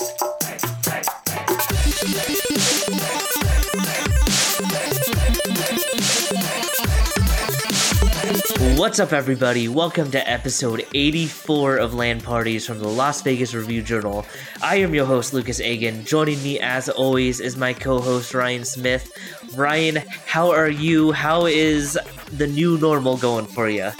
What's up, everybody? Welcome to episode 84 of LAN Parties from the Las Vegas Review Journal. I am your host, Lucas Agan. Joining me, as always, is my co host, Ryan Smith. Ryan, how are you? How is the new normal going for you?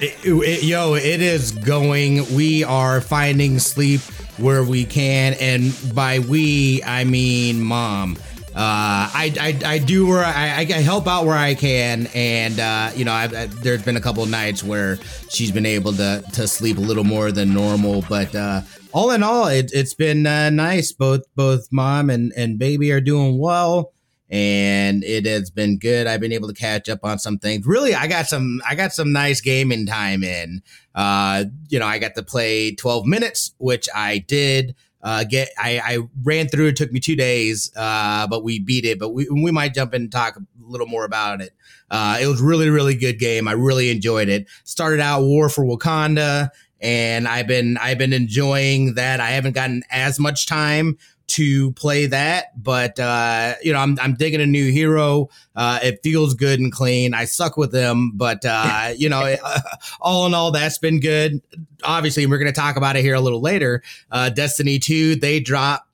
It, it, yo, it is going. We are finding sleep where we can, and by we, I mean mom. Uh, I, I, I do where I, I help out where I can, and uh, you know, I've, I, there's been a couple nights where she's been able to to sleep a little more than normal, but uh, all in all, it, has been uh, nice. Both both mom and and baby are doing well, and it has been good. I've been able to catch up on some things. Really, I got some I got some nice gaming time in. Uh, you know, I got to play 12 minutes, which I did uh, get I, I ran through it took me two days uh, but we beat it but we, we might jump in and talk a little more about it uh, it was really really good game i really enjoyed it started out war for wakanda and i've been i've been enjoying that i haven't gotten as much time to play that, but uh, you know, I'm I'm digging a new hero. Uh, it feels good and clean. I suck with them, but uh, you know, all in all, that's been good. Obviously, we're going to talk about it here a little later. Uh, Destiny Two, they dropped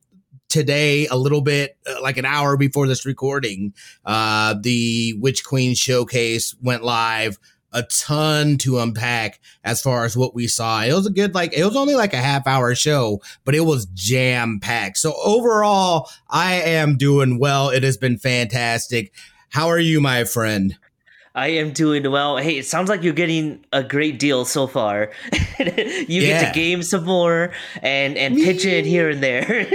today a little bit uh, like an hour before this recording uh the witch queen showcase went live a ton to unpack as far as what we saw. It was a good, like, it was only like a half hour show, but it was jam packed. So overall, I am doing well. It has been fantastic. How are you, my friend? I am doing well. Hey, it sounds like you're getting a great deal so far. you yeah. get to game some more and and pitch in here and there.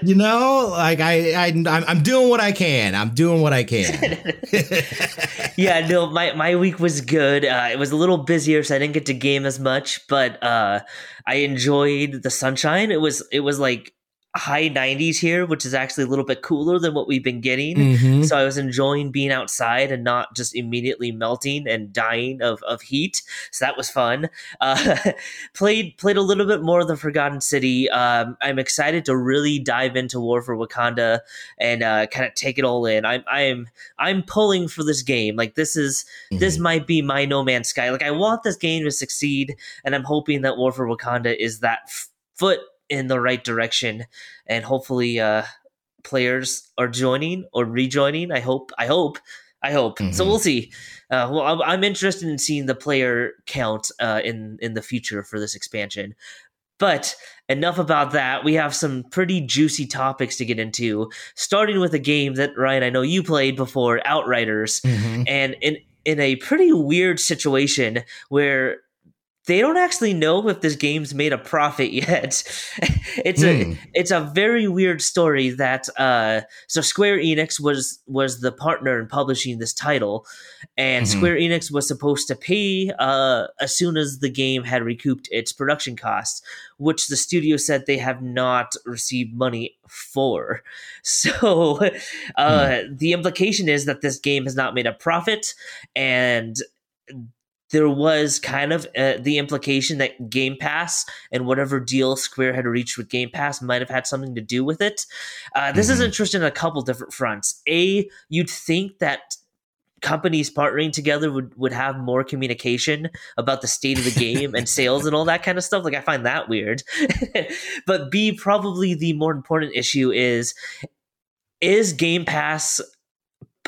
you know, like I, I I'm, I'm doing what I can. I'm doing what I can. yeah, no, my my week was good. Uh, it was a little busier, so I didn't get to game as much, but uh, I enjoyed the sunshine. It was it was like high 90s here, which is actually a little bit cooler than what we've been getting. Mm-hmm. So I was enjoying being outside and not just immediately melting and dying of, of heat. So that was fun. Uh, played played a little bit more of the Forgotten City. Um, I'm excited to really dive into War for Wakanda and uh, kind of take it all in. I'm I'm I'm pulling for this game. Like this is mm-hmm. this might be my No Man's Sky. Like I want this game to succeed, and I'm hoping that War for Wakanda is that f- foot in the right direction, and hopefully, uh, players are joining or rejoining. I hope. I hope. I hope. Mm-hmm. So we'll see. Uh, well, I'm, I'm, interested in seeing the player count uh, in in the future for this expansion. But enough about that. We have some pretty juicy topics to get into. Starting with a game that Ryan, I know you played before, Outriders, mm-hmm. and in in a pretty weird situation where they don't actually know if this game's made a profit yet. it's a hmm. it's a very weird story that uh, so Square Enix was was the partner in publishing this title, and mm-hmm. Square Enix was supposed to pay uh, as soon as the game had recouped its production costs, which the studio said they have not received money for. So uh, hmm. the implication is that this game has not made a profit, and there was kind of uh, the implication that Game Pass and whatever deal Square had reached with Game Pass might have had something to do with it. Uh, this mm-hmm. is interesting on a couple different fronts. A, you'd think that companies partnering together would, would have more communication about the state of the game and sales and all that kind of stuff. Like, I find that weird. but B, probably the more important issue is is Game Pass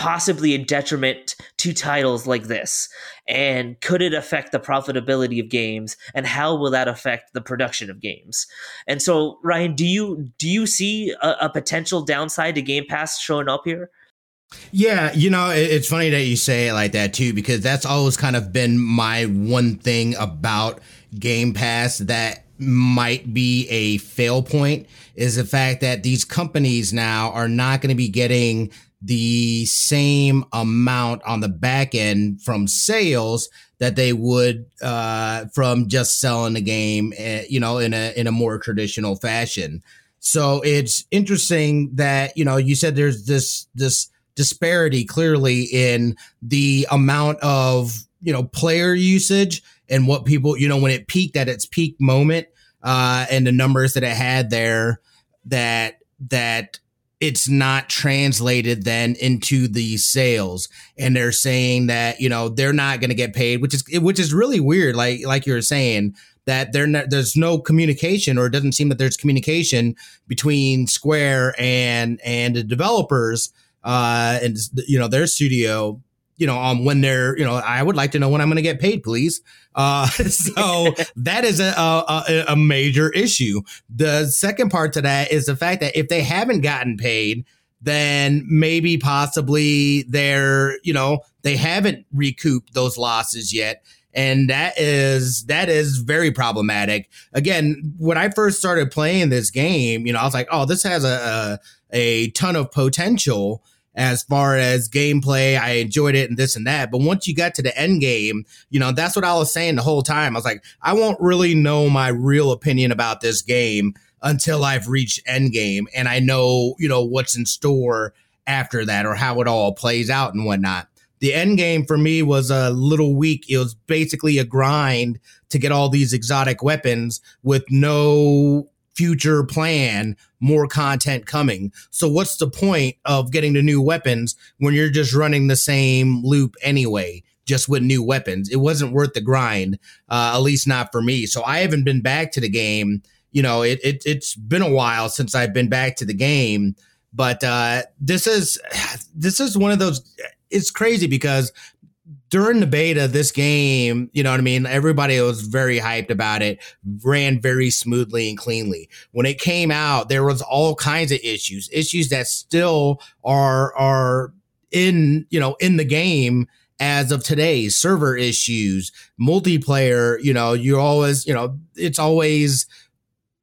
possibly a detriment to titles like this? And could it affect the profitability of games? And how will that affect the production of games? And so, Ryan, do you do you see a, a potential downside to Game Pass showing up here? Yeah, you know, it's funny that you say it like that too, because that's always kind of been my one thing about Game Pass that might be a fail point is the fact that these companies now are not going to be getting the same amount on the back end from sales that they would uh, from just selling the game, uh, you know, in a in a more traditional fashion. So it's interesting that you know you said there's this this disparity clearly in the amount of you know player usage and what people you know when it peaked at its peak moment uh, and the numbers that it had there that that it's not translated then into the sales. And they're saying that you know they're not going to get paid which is which is really weird like like you were saying that there there's no communication or it doesn't seem that there's communication between Square and and the developers uh and you know their studio you know um when they're you know I would like to know when I'm going to get paid please uh so that is a, a a major issue the second part to that is the fact that if they haven't gotten paid then maybe possibly they're you know they haven't recouped those losses yet and that is that is very problematic. Again, when I first started playing this game, you know, I was like, "Oh, this has a a, a ton of potential." As far as gameplay. I enjoyed it and this and that. But once you got to the end game, you know, that's what I was saying the whole time. I was like, I won't really know my real opinion about this game until I've reached end game and I know, you know, what's in store after that or how it all plays out and whatnot the end game for me was a little weak. It was basically a grind to get all these exotic weapons with no future plan, more content coming. So what's the point of getting the new weapons when you're just running the same loop anyway? Just with new weapons, it wasn't worth the grind. Uh, at least not for me. So I haven't been back to the game. You know, it, it it's been a while since I've been back to the game. But uh, this is this is one of those it's crazy because during the beta, this game, you know what I mean? Everybody was very hyped about it, ran very smoothly and cleanly. When it came out, there was all kinds of issues, issues that still are, are in, you know, in the game as of today, server issues, multiplayer, you know, you always, you know, it's always,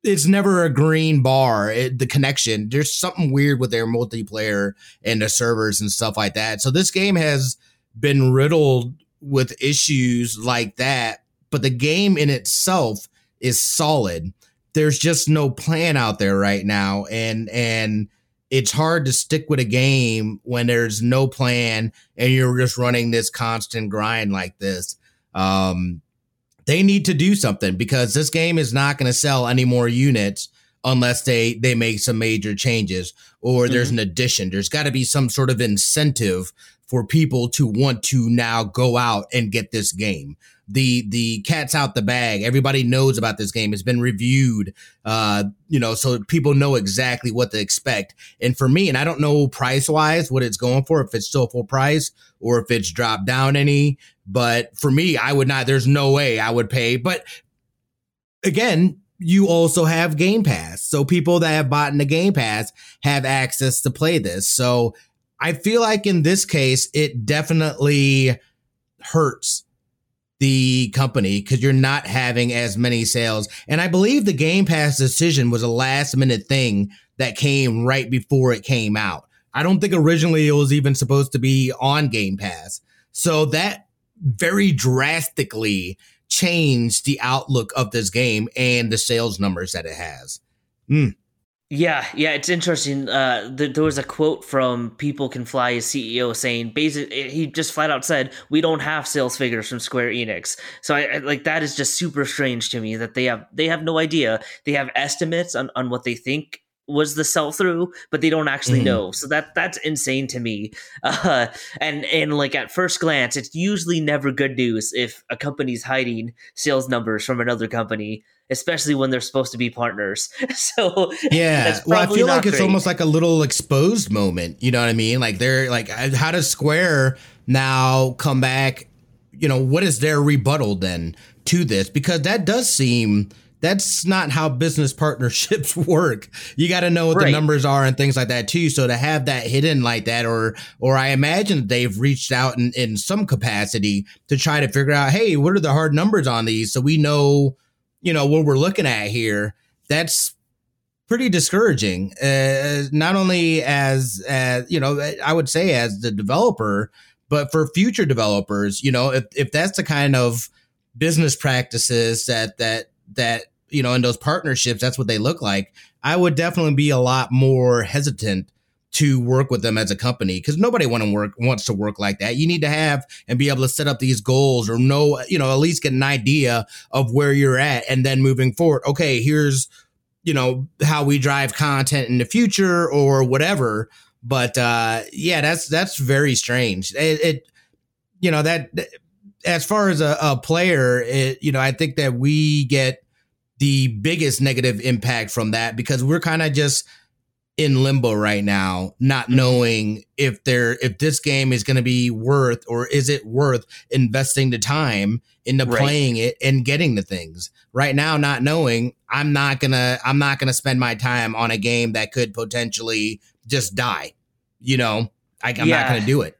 it's never a green bar. It, the connection, there's something weird with their multiplayer and the servers and stuff like that. So this game has been riddled with issues like that, but the game in itself is solid. There's just no plan out there right now, and and it's hard to stick with a game when there's no plan and you're just running this constant grind like this. Um, they need to do something because this game is not going to sell any more units unless they they make some major changes or mm-hmm. there's an addition there's got to be some sort of incentive for people to want to now go out and get this game the the cat's out the bag everybody knows about this game it's been reviewed uh you know so people know exactly what to expect and for me and i don't know price wise what it's going for if it's still full price or if it's dropped down any but for me, I would not, there's no way I would pay. But again, you also have Game Pass. So people that have bought in the Game Pass have access to play this. So I feel like in this case, it definitely hurts the company because you're not having as many sales. And I believe the Game Pass decision was a last minute thing that came right before it came out. I don't think originally it was even supposed to be on Game Pass. So that very drastically changed the outlook of this game and the sales numbers that it has. Mm. Yeah, yeah, it's interesting. Uh, th- there was a quote from People Can Fly's CEO saying, basically, he just flat out said, "We don't have sales figures from Square Enix." So, I, I, like that is just super strange to me that they have they have no idea. They have estimates on on what they think was the sell through, but they don't actually mm-hmm. know. So that that's insane to me. Uh, and and like at first glance, it's usually never good news if a company's hiding sales numbers from another company, especially when they're supposed to be partners. so yeah, well, I feel like great. it's almost like a little exposed moment. You know what I mean? Like they're like, how does Square now come back? You know, what is their rebuttal then to this? Because that does seem that's not how business partnerships work. You got to know what right. the numbers are and things like that too. So to have that hidden like that, or or I imagine they've reached out in, in some capacity to try to figure out, hey, what are the hard numbers on these, so we know, you know, what we're looking at here. That's pretty discouraging. Uh, not only as you know, I would say as the developer, but for future developers, you know, if if that's the kind of business practices that that that you know in those partnerships that's what they look like i would definitely be a lot more hesitant to work with them as a company because nobody want to work wants to work like that you need to have and be able to set up these goals or know you know at least get an idea of where you're at and then moving forward okay here's you know how we drive content in the future or whatever. But uh, yeah, that's that's very strange. It, it you know that as far as a, a player, it, you know, I think that we get the biggest negative impact from that because we're kind of just in limbo right now, not mm-hmm. knowing if there if this game is going to be worth or is it worth investing the time into right. playing it and getting the things. Right now, not knowing, I'm not gonna I'm not gonna spend my time on a game that could potentially just die. You know, I, am yeah. not gonna do it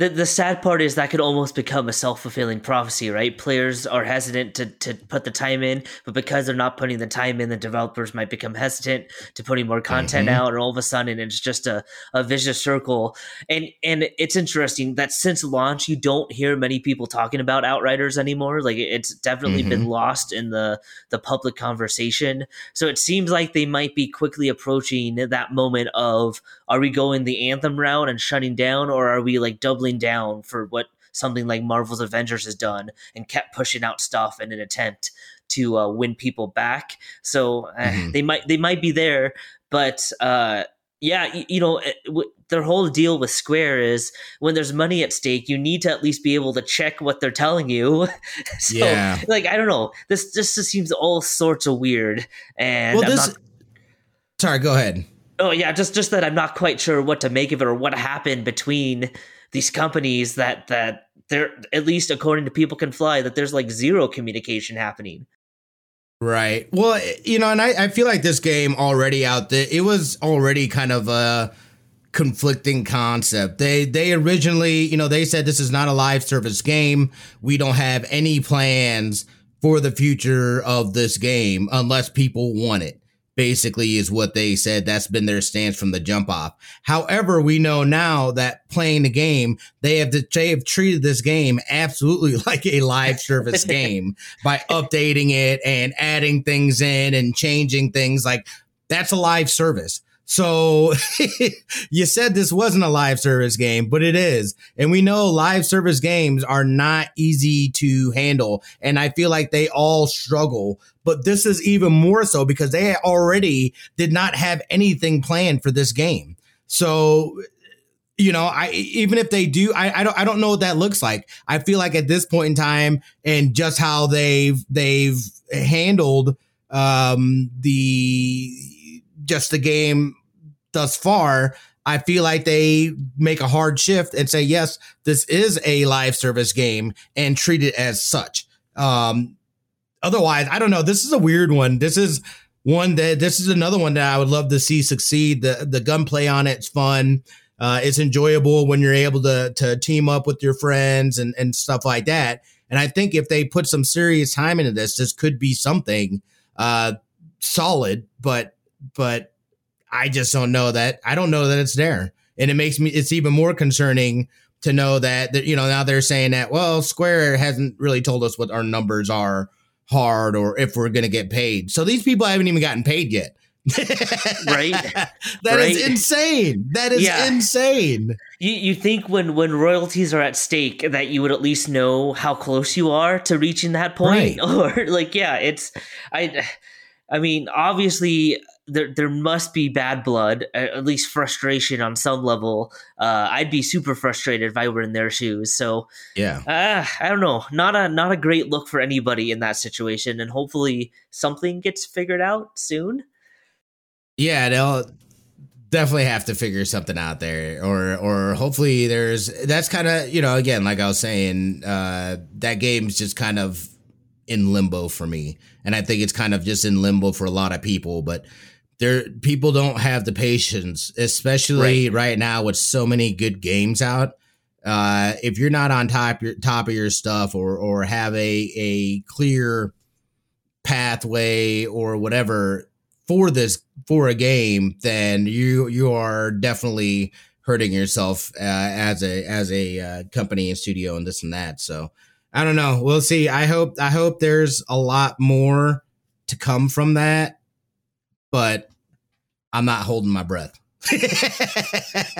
the the sad part is that could almost become a self fulfilling prophecy, right? Players are hesitant to to put the time in, but because they're not putting the time in, the developers might become hesitant to putting more content mm-hmm. out, and all of a sudden it's just a, a vicious circle. And and it's interesting that since launch, you don't hear many people talking about Outriders anymore. Like it's definitely mm-hmm. been lost in the the public conversation. So it seems like they might be quickly approaching that moment of are we going the anthem route and shutting down, or are we like doubling down for what something like Marvel's Avengers has done and kept pushing out stuff in an attempt to uh, win people back. So uh, mm-hmm. they might they might be there, but uh, yeah, you, you know. It, eh, w- their whole deal with Square is when there's money at stake, you need to at least be able to check what they're telling you. so, yeah. like, I don't know. This just seems all sorts of weird. And well, this. Not- Sorry, go ahead. Oh yeah, just just that I'm not quite sure what to make of it or what happened between these companies that that they're at least according to people can fly that there's like zero communication happening. Right. Well you know and I, I feel like this game already out there it was already kind of a conflicting concept. They they originally you know they said this is not a live service game. We don't have any plans for the future of this game unless people want it basically is what they said. That's been their stance from the jump off. However, we know now that playing the game, they have they have treated this game absolutely like a live service game by updating it and adding things in and changing things. Like that's a live service. So you said this wasn't a live service game, but it is. And we know live service games are not easy to handle. And I feel like they all struggle, but this is even more so because they already did not have anything planned for this game. So you know, I even if they do, I, I don't I don't know what that looks like. I feel like at this point in time and just how they've they've handled um the just the game thus far, I feel like they make a hard shift and say, yes, this is a live service game and treat it as such. Um, otherwise, I don't know. This is a weird one. This is one that this is another one that I would love to see succeed. The the gunplay on it's fun. Uh, it's enjoyable when you're able to to team up with your friends and and stuff like that. And I think if they put some serious time into this, this could be something uh, solid. But but I just don't know that. I don't know that it's there. And it makes me, it's even more concerning to know that, that, you know, now they're saying that, well, Square hasn't really told us what our numbers are hard or if we're going to get paid. So these people haven't even gotten paid yet. right that right. is insane that is yeah. insane you, you think when when royalties are at stake that you would at least know how close you are to reaching that point right. or like yeah it's i i mean obviously there there must be bad blood, at least frustration on some level. Uh, I'd be super frustrated if I were in their shoes. So yeah, uh, I don't know. Not a not a great look for anybody in that situation, and hopefully something gets figured out soon. Yeah, they'll definitely have to figure something out there, or or hopefully there's that's kind of you know again like I was saying, uh, that game's just kind of in limbo for me, and I think it's kind of just in limbo for a lot of people, but there people don't have the patience, especially right, right now with so many good games out. Uh, if you're not on top your top of your stuff or or have a a clear pathway or whatever for this for a game, then you you are definitely hurting yourself uh, as a as a uh, company and studio and this and that. So I don't know. We'll see. I hope I hope there's a lot more to come from that but I'm not holding my breath.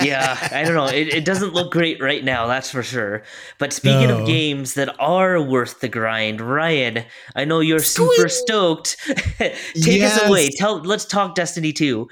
yeah, I don't know. It, it, doesn't look great right now, that's for sure. But speaking no. of games that are worth the grind, Ryan, I know you're super stoked. Take yes. us away. Tell let's talk Destiny 2.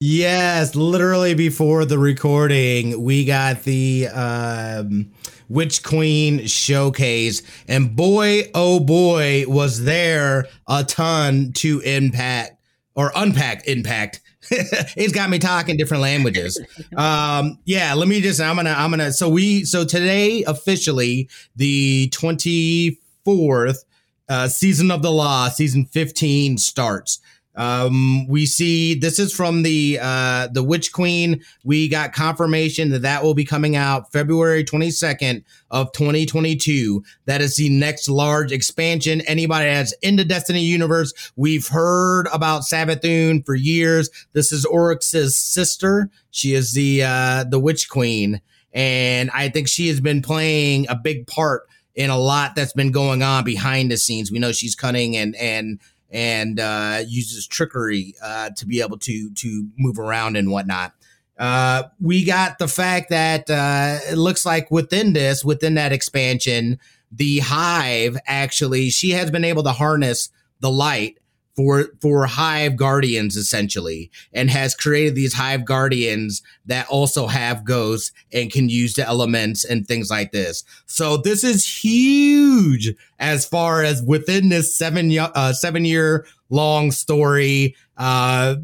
Yes, literally before the recording, we got the um, Witch Queen showcase, and boy, oh boy, was there a ton to impact or unpack impact it's got me talking different languages. Um, yeah, let me just. I'm gonna. I'm gonna. So we. So today, officially, the 24th uh, season of the Lost, season 15 starts. Um, we see this is from the uh, the Witch Queen. We got confirmation that that will be coming out February 22nd of 2022. That is the next large expansion. Anybody that's in the Destiny universe, we've heard about Savathun for years. This is Oryx's sister. She is the uh, the Witch Queen, and I think she has been playing a big part in a lot that's been going on behind the scenes. We know she's cunning and and and uh, uses trickery uh, to be able to to move around and whatnot. Uh, we got the fact that uh, it looks like within this, within that expansion, the hive actually she has been able to harness the light for for hive guardians essentially and has created these hive guardians that also have ghosts and can use the elements and things like this. So this is huge as far as within this seven uh, seven year long story. Uh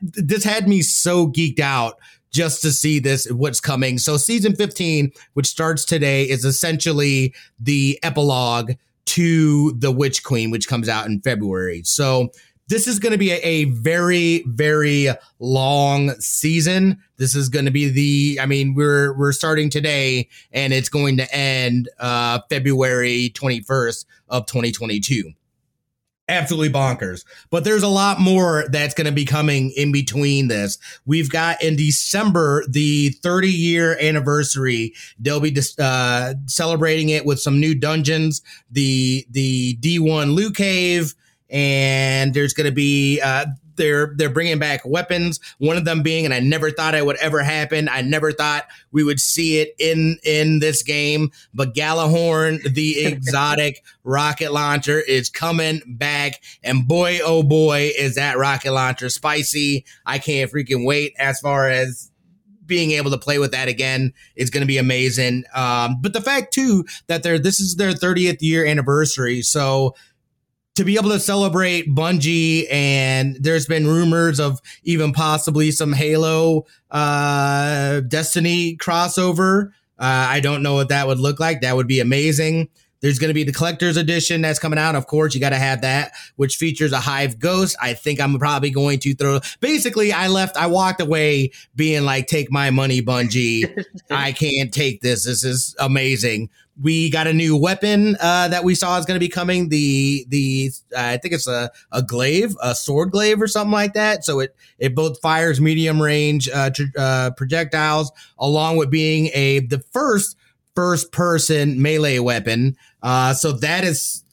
this had me so geeked out just to see this what's coming. So season 15 which starts today is essentially the epilogue to The Witch Queen, which comes out in February. So this is going to be a, a, very, very long season. This is going to be the, I mean, we're, we're starting today and it's going to end, uh, February 21st of 2022 absolutely bonkers. But there's a lot more that's going to be coming in between this. We've got in December the 30 year anniversary. They'll be uh, celebrating it with some new dungeons, the the D1 Loot Cave, and there's going to be uh, they're they're bringing back weapons. One of them being, and I never thought it would ever happen. I never thought we would see it in in this game. But Gjallarhorn, the exotic rocket launcher, is coming back, and boy, oh boy, is that rocket launcher spicy! I can't freaking wait. As far as being able to play with that again is going to be amazing. Um, but the fact too that they're this is their 30th year anniversary, so to be able to celebrate Bungie, and there's been rumors of even possibly some Halo uh, Destiny crossover. Uh, I don't know what that would look like. That would be amazing. There's going to be the collector's edition that's coming out. Of course, you got to have that, which features a Hive Ghost. I think I'm probably going to throw. Basically, I left, I walked away being like, take my money, Bungie. I can't take this. This is amazing we got a new weapon uh, that we saw is going to be coming. The the uh, I think it's a a glaive, a sword glaive or something like that. So it it both fires medium range uh, tr- uh, projectiles along with being a the first first person melee weapon. Uh, so that is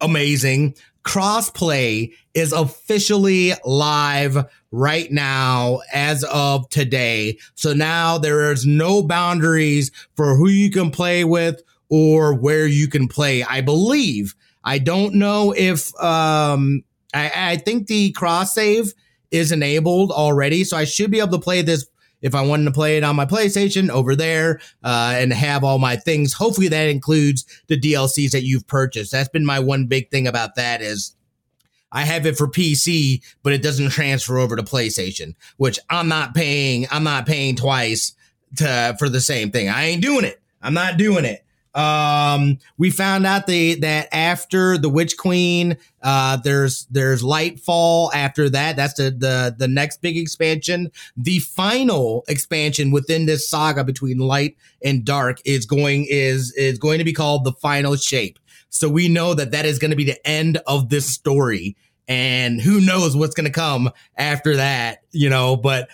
amazing. Crossplay is officially live right now as of today. So now there is no boundaries for who you can play with or where you can play. I believe. I don't know if um, I, I think the cross save is enabled already, so I should be able to play this if I wanted to play it on my PlayStation over there uh, and have all my things. Hopefully, that includes the DLCs that you've purchased. That's been my one big thing about that is I have it for PC, but it doesn't transfer over to PlayStation, which I'm not paying. I'm not paying twice to for the same thing. I ain't doing it. I'm not doing it. Um, we found out the that after the Witch Queen, uh, there's there's Lightfall. After that, that's the the the next big expansion. The final expansion within this saga between light and dark is going is is going to be called the Final Shape. So we know that that is going to be the end of this story, and who knows what's going to come after that, you know. But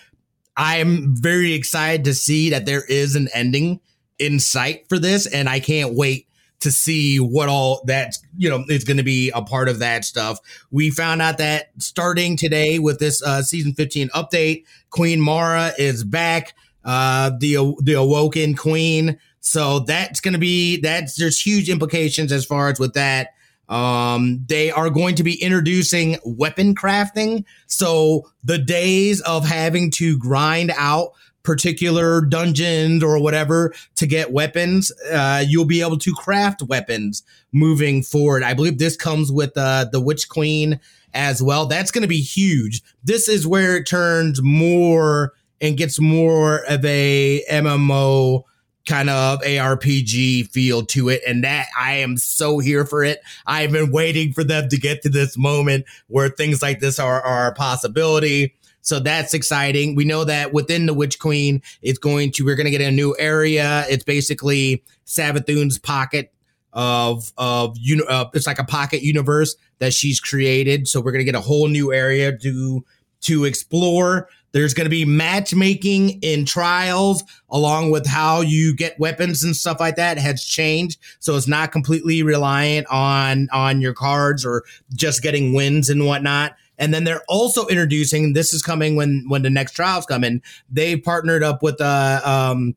I'm very excited to see that there is an ending in sight for this, and I can't wait to see what all that you know is going to be a part of that stuff. We found out that starting today with this uh, season 15 update, Queen Mara is back, uh, the the awoken queen. So that's going to be that's there's huge implications as far as with that. Um, they are going to be introducing weapon crafting. So the days of having to grind out particular dungeons or whatever to get weapons, uh, you'll be able to craft weapons moving forward. I believe this comes with uh, the Witch Queen as well. That's going to be huge. This is where it turns more and gets more of a MMO kind of ARPG feel to it. And that I am so here for it. I've been waiting for them to get to this moment where things like this are, are a possibility. So that's exciting. We know that within the Witch Queen, it's going to, we're going to get a new area. It's basically Savathun's pocket of, of, you uh, it's like a pocket universe that she's created. So we're going to get a whole new area to, to explore. There's going to be matchmaking in trials along with how you get weapons and stuff like that has changed. So it's not completely reliant on, on your cards or just getting wins and whatnot. And then they're also introducing, this is coming when, when the next trials come in. They partnered up with, uh, um,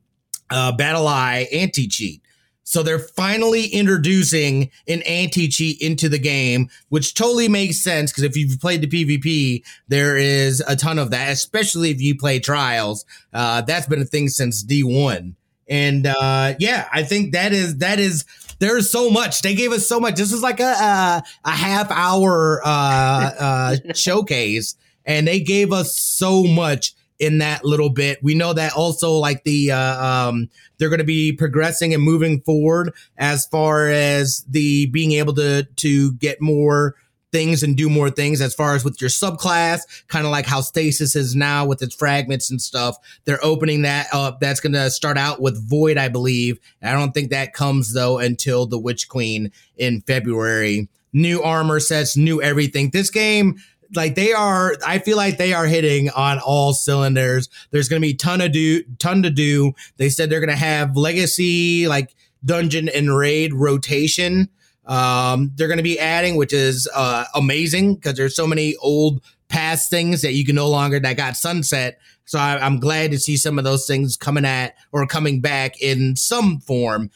uh, BattlEye anti-cheat. So they're finally introducing an anti cheat into the game, which totally makes sense because if you've played the PvP, there is a ton of that, especially if you play trials. Uh, that's been a thing since D1. And uh, yeah, I think that is that is there's so much. They gave us so much. This is like a a, a half hour uh, uh, showcase, and they gave us so much in that little bit. We know that also like the uh, um, they're going to be progressing and moving forward as far as the being able to to get more things and do more things as far as with your subclass, kind of like how Stasis is now with its fragments and stuff. They're opening that up. That's going to start out with Void, I believe. I don't think that comes though until the Witch Queen in February. New armor sets, new everything. This game like they are i feel like they are hitting on all cylinders there's gonna be ton of do ton to do they said they're gonna have legacy like dungeon and raid rotation um they're gonna be adding which is uh amazing because there's so many old past things that you can no longer that got sunset so I, i'm glad to see some of those things coming at or coming back in some form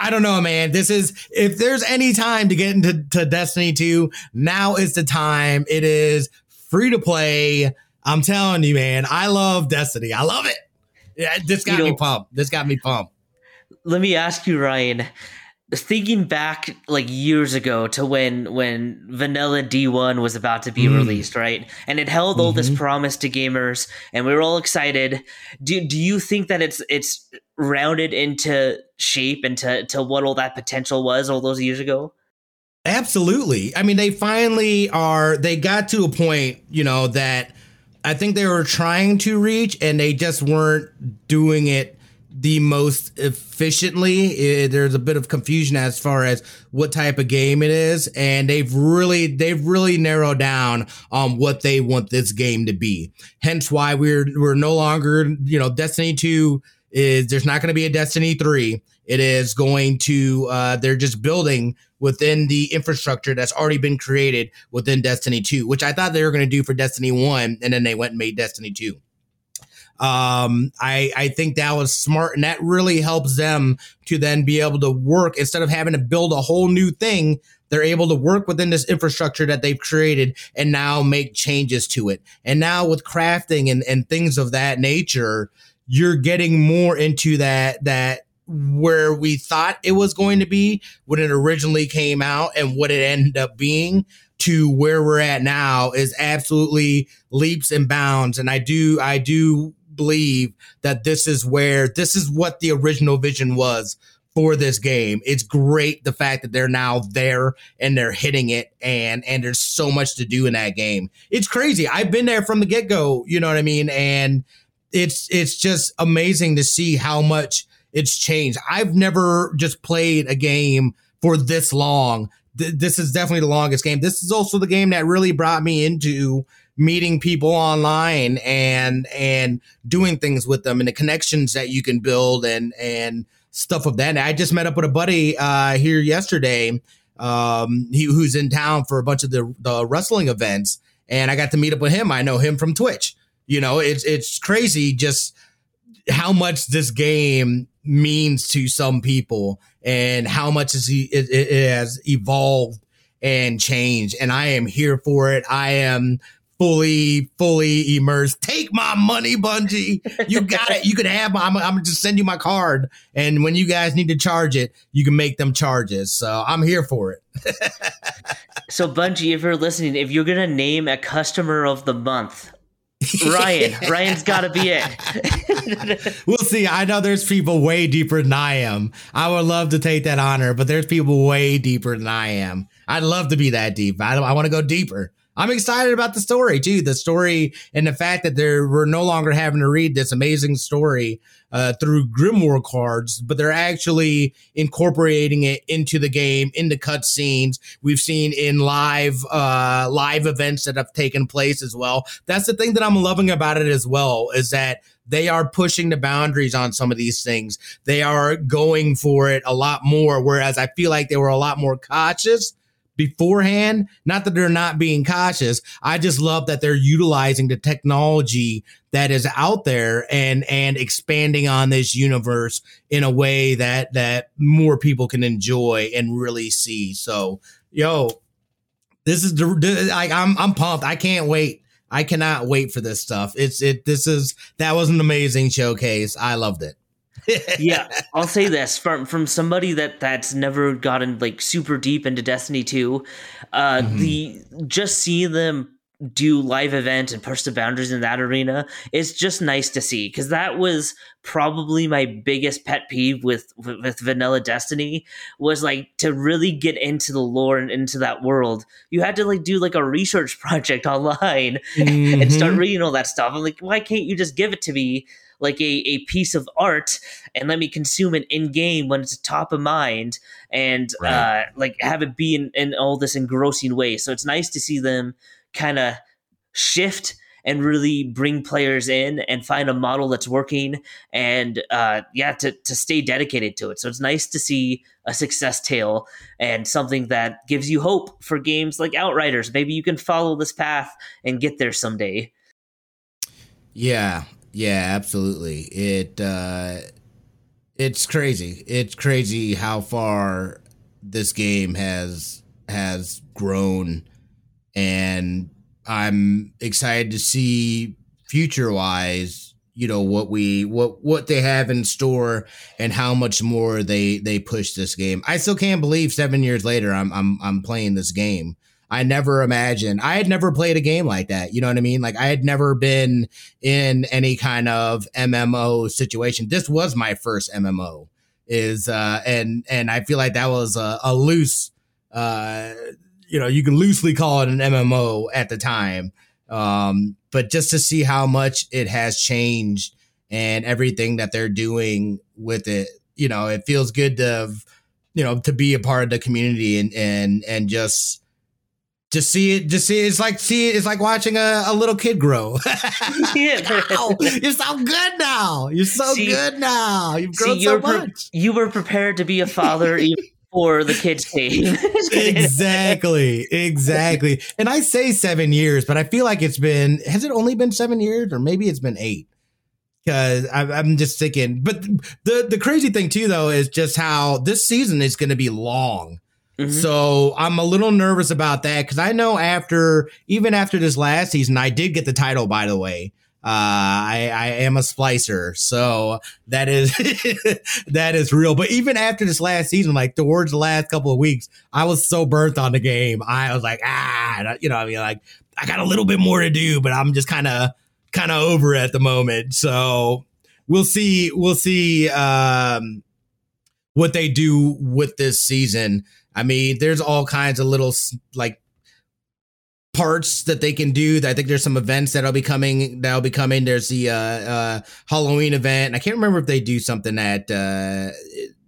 I don't know, man. This is if there's any time to get into to Destiny 2, now is the time. It is free to play. I'm telling you, man. I love Destiny. I love it. Yeah, this got you know, me pumped. This got me pumped. Let me ask you, Ryan. Thinking back like years ago to when when Vanilla D1 was about to be mm. released, right? And it held mm-hmm. all this mm-hmm. promise to gamers, and we were all excited. Do do you think that it's it's rounded into shape and to, to what all that potential was all those years ago? Absolutely. I mean, they finally are, they got to a point, you know, that I think they were trying to reach and they just weren't doing it the most efficiently. It, there's a bit of confusion as far as what type of game it is, and they've really they've really narrowed down on what they want this game to be. Hence why we're we're no longer you know Destiny two is there's not going to be a Destiny 3. It is going to, uh, they're just building within the infrastructure that's already been created within Destiny 2, which I thought they were going to do for Destiny 1, and then they went and made Destiny 2. Um, I, I think that was smart, and that really helps them to then be able to work instead of having to build a whole new thing. They're able to work within this infrastructure that they've created and now make changes to it. And now with crafting and, and things of that nature, you're getting more into that that where we thought it was going to be when it originally came out and what it ended up being to where we're at now is absolutely leaps and bounds and i do i do believe that this is where this is what the original vision was for this game it's great the fact that they're now there and they're hitting it and and there's so much to do in that game it's crazy i've been there from the get-go you know what i mean and it's it's just amazing to see how much it's changed. I've never just played a game for this long. Th- this is definitely the longest game. This is also the game that really brought me into meeting people online and and doing things with them and the connections that you can build and and stuff of that. And I just met up with a buddy uh, here yesterday, um, he, who's in town for a bunch of the the wrestling events, and I got to meet up with him. I know him from Twitch. You know, it's it's crazy just how much this game means to some people and how much is it, it has evolved and changed. And I am here for it. I am fully, fully immersed. Take my money, Bungie. You got it. You can have. I'm, I'm gonna just send you my card, and when you guys need to charge it, you can make them charges. So I'm here for it. so Bungie, if you're listening, if you're gonna name a customer of the month, Ryan. Ryan's got to be it. we'll see. I know there's people way deeper than I am. I would love to take that honor, but there's people way deeper than I am. I'd love to be that deep. I, I want to go deeper. I'm excited about the story too. The story and the fact that they're we're no longer having to read this amazing story uh, through Grimoire cards, but they're actually incorporating it into the game, into cutscenes. We've seen in live uh, live events that have taken place as well. That's the thing that I'm loving about it as well is that they are pushing the boundaries on some of these things. They are going for it a lot more. Whereas I feel like they were a lot more cautious beforehand. Not that they're not being cautious. I just love that they're utilizing the technology that is out there and and expanding on this universe in a way that that more people can enjoy and really see. So, yo, this is the like I'm I'm pumped. I can't wait. I cannot wait for this stuff. It's it this is that was an amazing showcase. I loved it yeah, I'll say this from from somebody that that's never gotten like super deep into Destiny 2, uh mm-hmm. the just seeing them do live event and push the boundaries in that arena is just nice to see because that was probably my biggest pet peeve with, with, with vanilla destiny was like to really get into the lore and into that world you had to like do like a research project online mm-hmm. and start reading all that stuff i'm like why can't you just give it to me like a, a piece of art and let me consume it in game when it's top of mind and right. uh, like have it be in, in all this engrossing way. So it's nice to see them kind of shift and really bring players in and find a model that's working and uh, yeah to, to stay dedicated to it so it's nice to see a success tale and something that gives you hope for games like outriders maybe you can follow this path and get there someday yeah yeah, absolutely. It uh it's crazy. It's crazy how far this game has has grown and I'm excited to see future wise, you know, what we what what they have in store and how much more they they push this game. I still can't believe 7 years later I'm I'm I'm playing this game. I never imagined. I had never played a game like that. You know what I mean? Like I had never been in any kind of MMO situation. This was my first MMO. Is uh and and I feel like that was a, a loose uh you know, you can loosely call it an MMO at the time. Um but just to see how much it has changed and everything that they're doing with it, you know, it feels good to you know to be a part of the community and and and just just see it just see it, it's like see it, it's like watching a, a little kid grow yeah. you're so good now you're so see, good now you've grown see, so much pre- you were prepared to be a father for the kids came. Exactly exactly. And i say seven years but i feel like it's been has it only been seven years? Or maybe it's been eight? Because I'm just thinking but the the crazy thing too though is just how this season is going to be long. Mm-hmm. So I'm a little nervous about that because I know after even after this last season, I did get the title. By the way, I, I am a splicer, so that is that is real. But even after this last season, like towards the last couple of weeks, I was so burnt on the game. I was like, ah, you know, I mean, like I got a little bit more to do, but I'm just kind of kind of over at the moment. So we'll see. We'll see um, what they do with this season. I mean, there's all kinds of little like parts that they can do. I think there's some events that'll be coming. That'll be coming. There's the uh, uh, Halloween event. I can't remember if they do something at uh,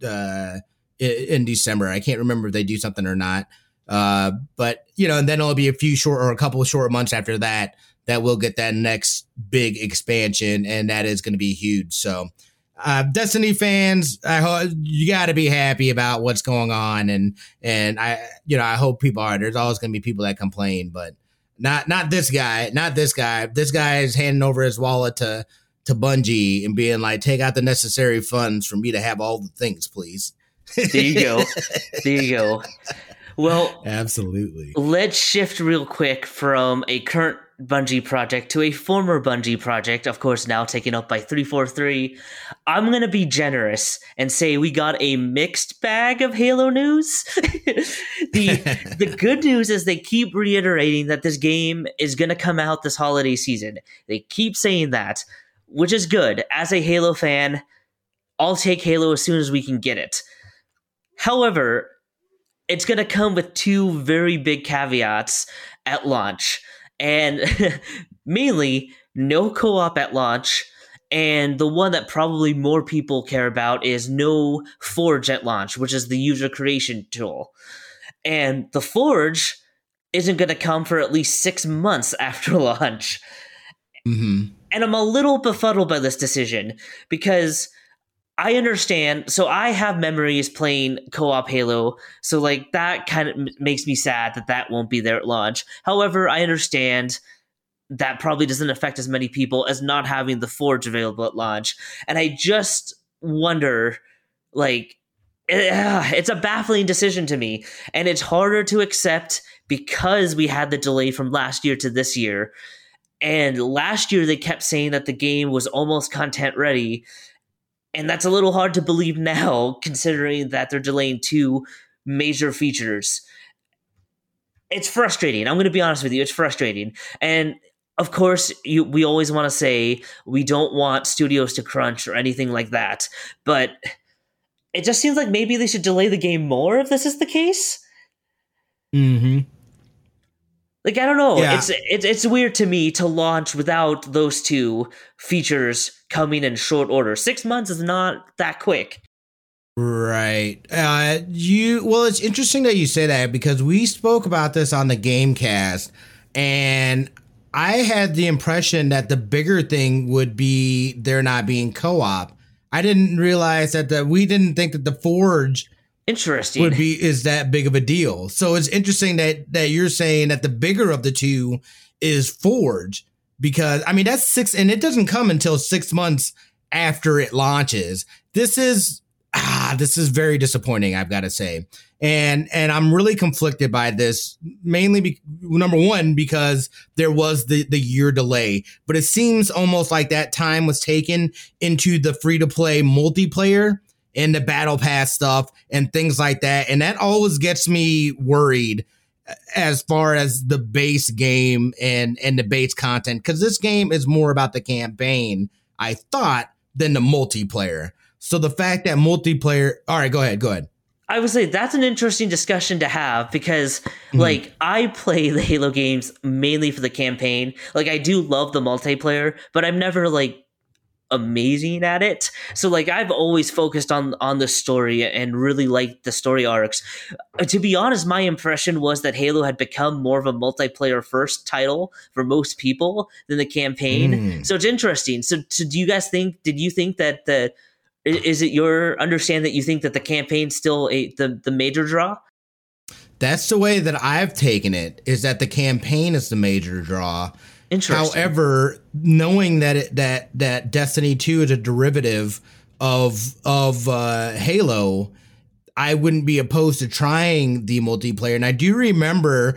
uh, in December. I can't remember if they do something or not. Uh, but you know, and then it'll be a few short or a couple of short months after that that we'll get that next big expansion, and that is going to be huge. So, uh, Destiny fans, I hope you got to be happy about what's going on, and and I, you know, I hope people are. There's always going to be people that complain, but not not this guy, not this guy. This guy is handing over his wallet to to Bungie and being like, take out the necessary funds for me to have all the things, please. There you go. there you go. Well, absolutely. Let's shift real quick from a current Bungie project to a former Bungie project, of course, now taken up by 343. I'm going to be generous and say we got a mixed bag of Halo news. the the good news is they keep reiterating that this game is going to come out this holiday season. They keep saying that, which is good. As a Halo fan, I'll take Halo as soon as we can get it. However, it's going to come with two very big caveats at launch. And mainly, no co op at launch. And the one that probably more people care about is no Forge at launch, which is the user creation tool. And the Forge isn't going to come for at least six months after launch. Mm-hmm. And I'm a little befuddled by this decision because I understand. So I have memories playing co-op Halo, so like that kind of makes me sad that that won't be there at launch. However, I understand that probably doesn't affect as many people as not having the Forge available at launch, and I just wonder, like, eh, it's a baffling decision to me, and it's harder to accept because we had the delay from last year to this year. And last year they kept saying that the game was almost content ready, and that's a little hard to believe now, considering that they're delaying two major features. It's frustrating. I'm going to be honest with you. It's frustrating. And of course, you, we always want to say we don't want studios to crunch or anything like that. But it just seems like maybe they should delay the game more if this is the case. hmm like I don't know. Yeah. It's it's it's weird to me to launch without those two features coming in short order. Six months is not that quick. Right. Uh, you well, it's interesting that you say that because we spoke about this on the Gamecast, and I had the impression that the bigger thing would be there not being co-op. I didn't realize that the we didn't think that the Forge interesting would be is that big of a deal. So it's interesting that that you're saying that the bigger of the two is Forge because I mean that's six and it doesn't come until 6 months after it launches. This is ah this is very disappointing I've got to say. And and I'm really conflicted by this mainly be, number 1 because there was the the year delay, but it seems almost like that time was taken into the free to play multiplayer in the battle pass stuff and things like that. And that always gets me worried as far as the base game and and the base content because this game is more about the campaign i thought than the multiplayer so the fact that multiplayer all right go ahead go ahead i would say that's an interesting discussion to have because mm-hmm. like i play the halo games mainly for the campaign like i do love the multiplayer but i'm never like amazing at it. So like I've always focused on on the story and really liked the story arcs. Uh, to be honest, my impression was that Halo had become more of a multiplayer first title for most people than the campaign. Mm. So it's interesting. So, so do you guys think did you think that the is it your understand that you think that the campaign's still a the the major draw? That's the way that I've taken it is that the campaign is the major draw However, knowing that it, that that Destiny 2 is a derivative of of uh, Halo, I wouldn't be opposed to trying the multiplayer. And I do remember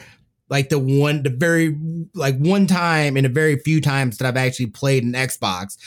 like the one the very like one time in a very few times that I've actually played an Xbox,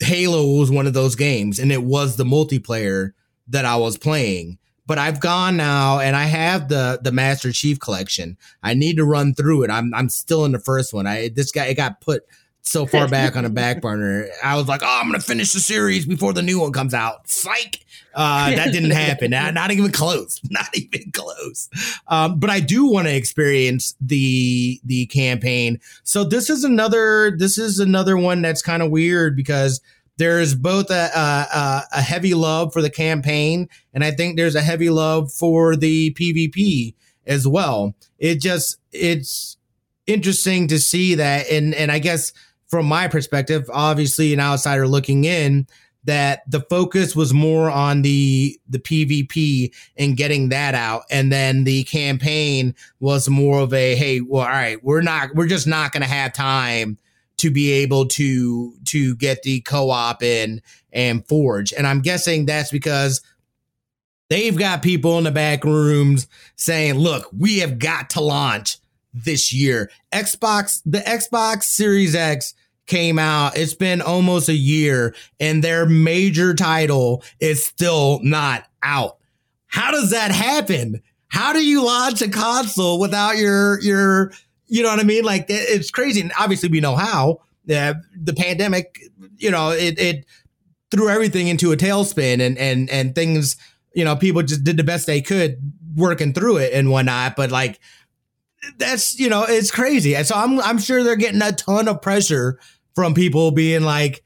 Halo was one of those games and it was the multiplayer that I was playing but I've gone now and I have the the Master Chief collection. I need to run through it. I'm I'm still in the first one. I this guy it got put so far back on a back burner. I was like, oh, I'm gonna finish the series before the new one comes out. Psych. Uh, that didn't happen. Not, not, even close. Not even close. Um, but I do want to experience the the campaign. So this is another this is another one that's kind of weird because there's both a, a, a heavy love for the campaign, and I think there's a heavy love for the PvP as well. It just it's interesting to see that, and and I guess from my perspective, obviously an outsider looking in, that the focus was more on the the PvP and getting that out, and then the campaign was more of a hey, well, all right, we're not, we're just not going to have time to be able to to get the co-op in and forge, and I'm guessing that's because they've got people in the back rooms saying, look, we have got to launch this year. Xbox, the Xbox Series X came out. It's been almost a year and their major title is still not out. How does that happen? How do you launch a console without your, your, you know what I mean? Like it's crazy. And obviously we know how uh, the pandemic, you know, it, it threw everything into a tailspin and, and, and things, you know, people just did the best they could working through it and whatnot. But like, that's you know it's crazy and so i'm i'm sure they're getting a ton of pressure from people being like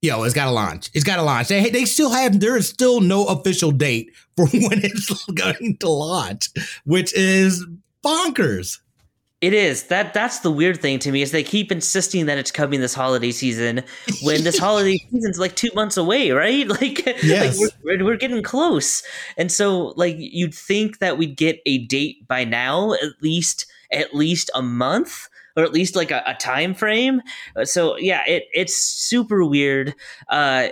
yo it's got to launch it's got to launch they, they still have there is still no official date for when it's going to launch which is bonkers it is that that's the weird thing to me is they keep insisting that it's coming this holiday season when this holiday season's like two months away, right? Like, yes. like we're, we're getting close, and so like you'd think that we'd get a date by now, at least at least a month or at least like a, a time frame. So yeah, it it's super weird. Uh,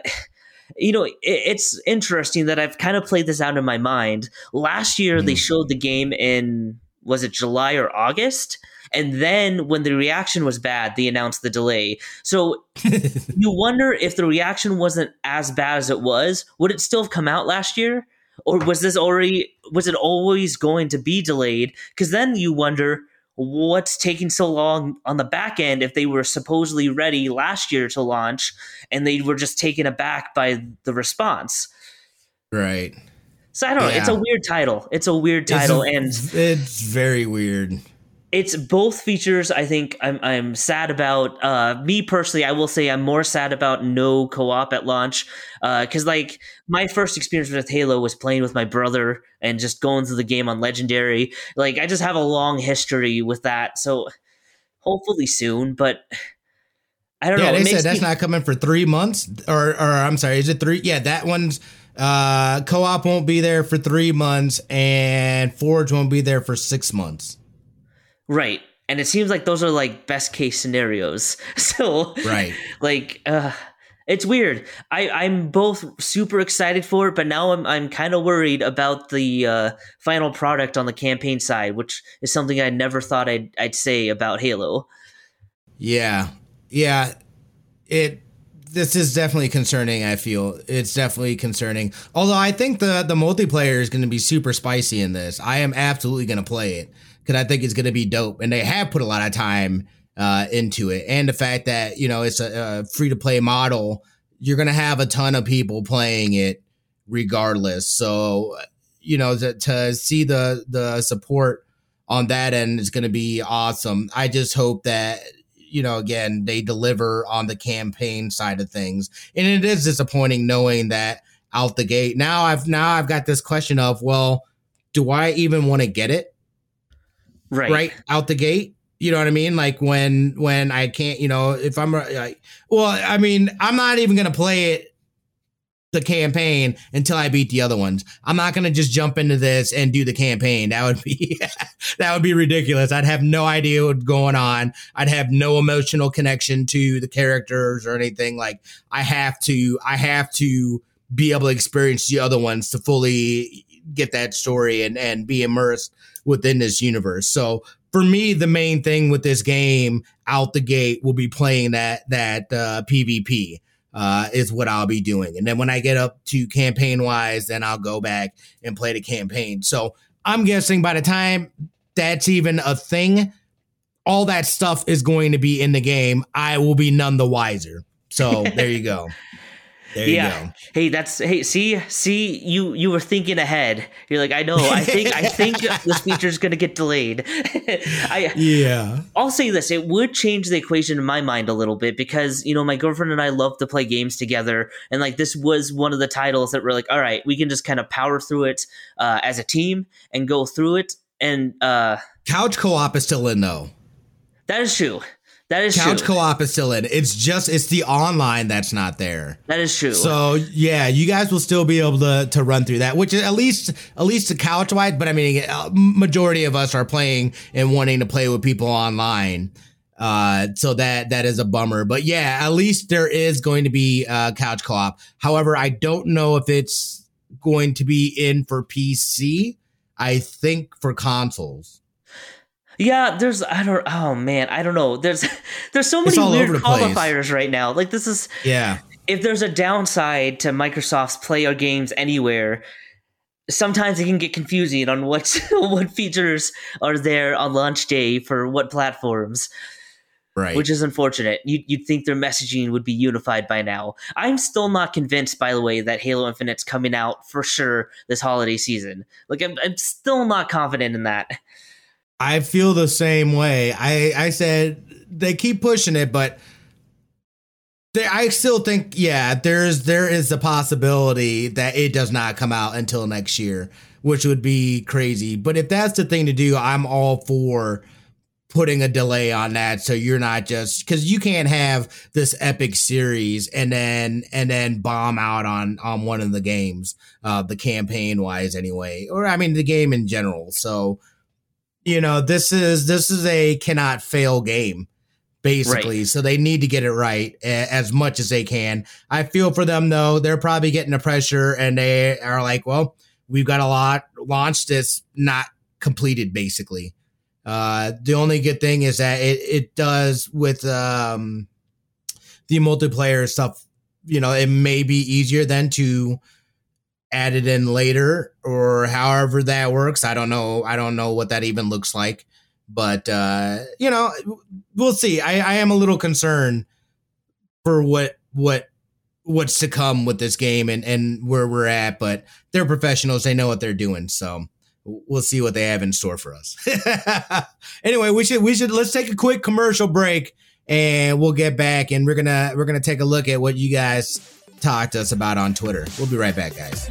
you know, it's interesting that I've kind of played this out in my mind. Last year, mm. they showed the game in was it July or August? And then when the reaction was bad, they announced the delay. So you wonder if the reaction wasn't as bad as it was, would it still have come out last year? Or was this already was it always going to be delayed? Because then you wonder what's taking so long on the back end if they were supposedly ready last year to launch and they were just taken aback by the response. Right. So I don't yeah. know. It's a weird title. It's a weird title, a, and it's very weird. It's both features. I think I'm I'm sad about. Uh, me personally, I will say I'm more sad about no co-op at launch. Because uh, like my first experience with Halo was playing with my brother and just going through the game on Legendary. Like I just have a long history with that. So hopefully soon, but. I don't yeah, know. They said that's me- not coming for three months, or or I'm sorry, is it three? Yeah, that one's uh, co-op won't be there for three months, and Forge won't be there for six months. Right, and it seems like those are like best case scenarios. So, right, like, uh, it's weird. I I'm both super excited for it, but now I'm I'm kind of worried about the uh, final product on the campaign side, which is something I never thought I'd I'd say about Halo. Yeah, yeah, it this is definitely concerning. I feel it's definitely concerning. Although I think the the multiplayer is going to be super spicy in this. I am absolutely going to play it because I think it's going to be dope, and they have put a lot of time uh, into it. And the fact that you know it's a, a free to play model, you're going to have a ton of people playing it regardless. So you know to, to see the the support on that end is going to be awesome. I just hope that you know, again, they deliver on the campaign side of things. And it is disappointing knowing that out the gate. Now I've now I've got this question of, well, do I even want to get it? Right. Right out the gate. You know what I mean? Like when when I can't, you know, if I'm uh, like, well, I mean, I'm not even gonna play it the campaign until I beat the other ones. I'm not going to just jump into this and do the campaign. That would be that would be ridiculous. I'd have no idea what's going on. I'd have no emotional connection to the characters or anything. Like I have to I have to be able to experience the other ones to fully get that story and and be immersed within this universe. So for me, the main thing with this game out the gate will be playing that that uh, PvP uh, is what I'll be doing. And then when I get up to campaign wise, then I'll go back and play the campaign. So I'm guessing by the time that's even a thing, all that stuff is going to be in the game. I will be none the wiser. So there you go. There yeah. Hey, that's hey. See, see, you you were thinking ahead. You're like, I know. I think I think this feature is going to get delayed. I yeah. I'll say this: it would change the equation in my mind a little bit because you know my girlfriend and I love to play games together, and like this was one of the titles that we're like, all right, we can just kind of power through it uh, as a team and go through it. And uh, couch co-op is still in though. That is true. That is Couch true. co-op is still in. It's just it's the online that's not there. that is true. So yeah, you guys will still be able to to run through that, which is at least at least the couch wide. But I mean, uh, majority of us are playing and wanting to play with people online. Uh, so that that is a bummer. But yeah, at least there is going to be uh, couch co-op. However, I don't know if it's going to be in for PC. I think for consoles. Yeah, there's I don't oh man, I don't know. There's there's so many weird over the place. qualifiers right now. Like this is Yeah. if there's a downside to Microsoft's play your games anywhere, sometimes it can get confusing on what what features are there on launch day for what platforms, Right. which is unfortunate. You, you'd think their messaging would be unified by now. I'm still not convinced, by the way, that Halo Infinite's coming out for sure this holiday season. Like I'm, I'm still not confident in that. I feel the same way. I I said they keep pushing it, but they, I still think yeah, there's there is a possibility that it does not come out until next year, which would be crazy. But if that's the thing to do, I'm all for putting a delay on that so you're not just because you can't have this epic series and then and then bomb out on on one of the games uh the campaign wise anyway or i mean the game in general so you know this is this is a cannot fail game basically. So they need to get it right as much as they can. I feel for them though. They're probably getting the pressure and they are like well we've got a lot launched that's not completed basically. Uh the only good thing is that it it does with um the multiplayer stuff you know it may be easier than to add it in later or however that works. I don't know i don't know what that even looks like but uh you know we'll see. I i am a little concerned for what what what's to come with this game and and where we're at but they're professionals. They know what they're doing. So we'll see what they have in store for us. Anyway we should we should let's take a quick commercial break and we'll get back and we're gonna we're gonna take a look at what you guys talked to us about on twitter we'll be right back guys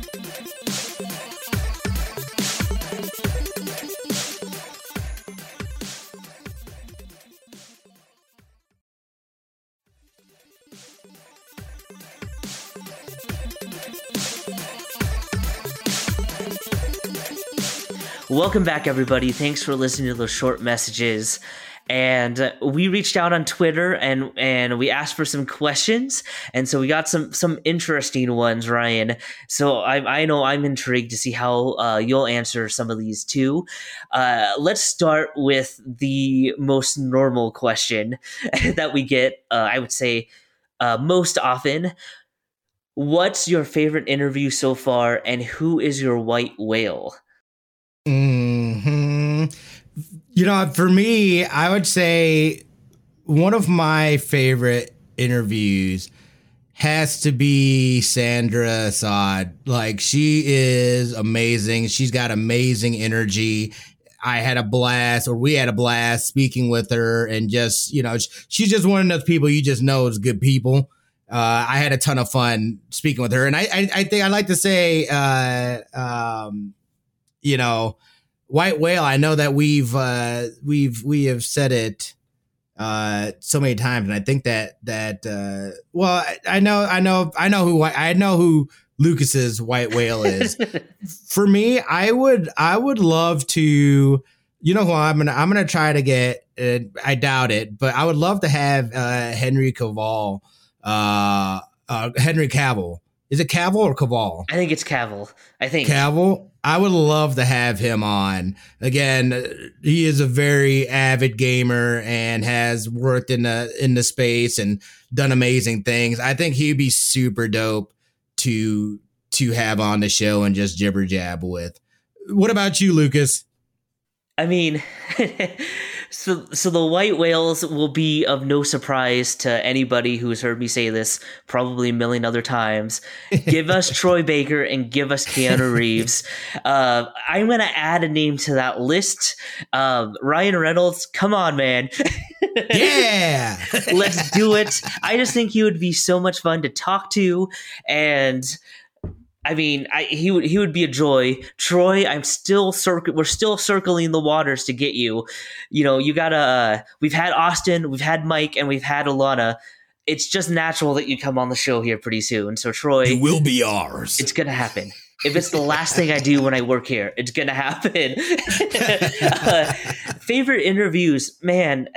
Welcome back, everybody. Thanks for listening to those short messages. And uh, we reached out on Twitter and and we asked for some questions, and so we got some some interesting ones, Ryan. So I I know I'm intrigued to see how uh, you'll answer some of these too. Uh, let's start with the most normal question that we get. Uh, I would say uh, most often. What's your favorite interview so far, and who is your white whale? hmm You know, for me, I would say one of my favorite interviews has to be Sandra Saad. Like, she is amazing. She's got amazing energy. I had a blast, or we had a blast speaking with her, and just, you know, she's just one of those people you just know is good people. Uh, I had a ton of fun speaking with her, and I, I, I think I like to say, uh, um, you know, white whale. I know that we've uh, we've we have said it uh, so many times, and I think that that uh, well, I, I know I know I know who I know who Lucas's white whale is. For me, I would I would love to. You know who I'm gonna I'm gonna try to get. Uh, I doubt it, but I would love to have uh, Henry Cavill, uh, uh, Henry Cavill. Is it Cavill or Cavill? I think it's Cavill. I think Cavill. I would love to have him on. Again, uh, he is a very avid gamer and has worked in the in the space and done amazing things. I think he'd be super dope to to have on the show and just jibber jab with. What about you, Lucas? I mean, so so the white whales will be of no surprise to anybody who's heard me say this probably a million other times. Give us Troy Baker and give us Keanu Reeves. Uh, I'm gonna add a name to that list. Um, Ryan Reynolds, come on, man. Yeah. Let's do it. I just think he would be so much fun to talk to, and I mean, I, he would he would be a joy. Troy, I'm still circ- we're still circling the waters to get you. You know, you gotta. Uh, we've had Austin, we've had Mike, and we've had Alana. It's just natural that you come on the show here pretty soon. So Troy, it will be ours. It's gonna happen. If it's the last thing I do when I work here, it's gonna happen. uh, favorite interviews, man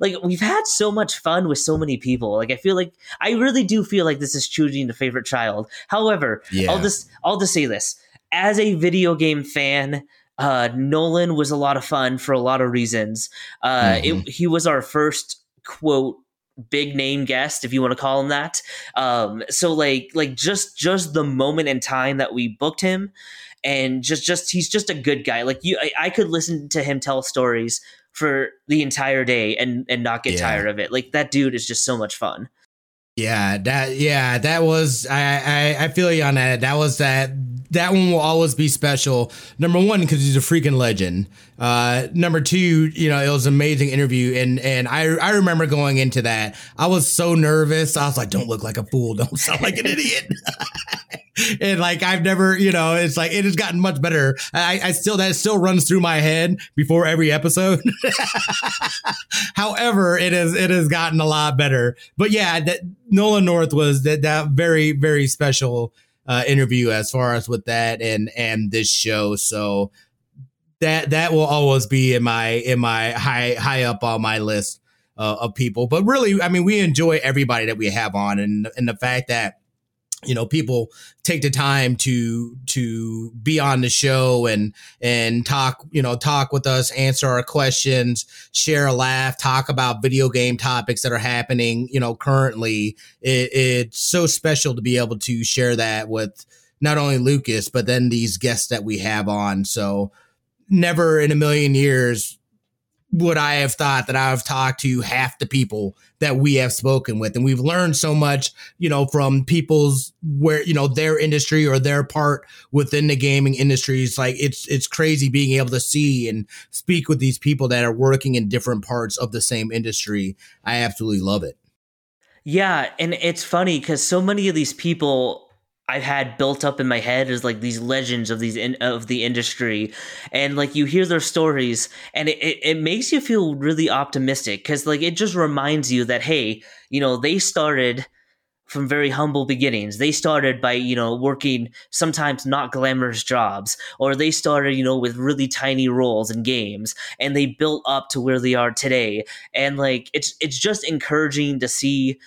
like we've had so much fun with so many people. Like I feel like I really do feel like this is choosing the favorite child. However, yeah. I'll just I'll just say this. As a video game fan, uh, Nolan was a lot of fun for a lot of reasons. Uh, mm-hmm. it, he was our first quote big name guest if you want to call him that um so like like just just the moment in time that we booked him and just just he's just a good guy like you I, I could listen to him tell stories for the entire day and and not get yeah. tired of it. Like that dude is just so much fun. Yeah, that yeah, that was I I, I feel you on that. That was that that one will always be special. Number one, because he's a freaking legend. Uh, number two, you know, it was an amazing interview, and and I I remember going into that. I was so nervous. I was like, "Don't look like a fool. Don't sound like an idiot." and like I've never, you know, it's like it has gotten much better. I, I still that still runs through my head before every episode. However, it is it has gotten a lot better. But yeah, that Nolan North was that that very very special uh, interview as far as with that and and this show. So that that will always be in my in my high high up on my list uh, of people. But really, I mean, we enjoy everybody that we have on, and and the fact that you know people take the time to to be on the show and and talk you know talk with us answer our questions share a laugh talk about video game topics that are happening you know currently. It, it's so special to be able to share that with not only lucas but then these guests that we have on. So never in a million years would I have thought that I've talked to half the people that we have spoken with. And we've learned so much, you know, from people's where, you know, their industry or their part within the gaming industry. It's like it's it's crazy being able to see and speak with these people that are working in different parts of the same industry. I absolutely love it. Yeah, and it's funny because so many of these people I've had built up in my head is like these legends of these in, of the industry, and like you hear their stories, and it, it, it makes you feel really optimistic because like it just reminds you that hey, you know they started from very humble beginnings. They started by, you know, working sometimes not glamorous jobs, or they started, you know, with really tiny roles in games, and they built up to where they are today. And like it's it's just encouraging to see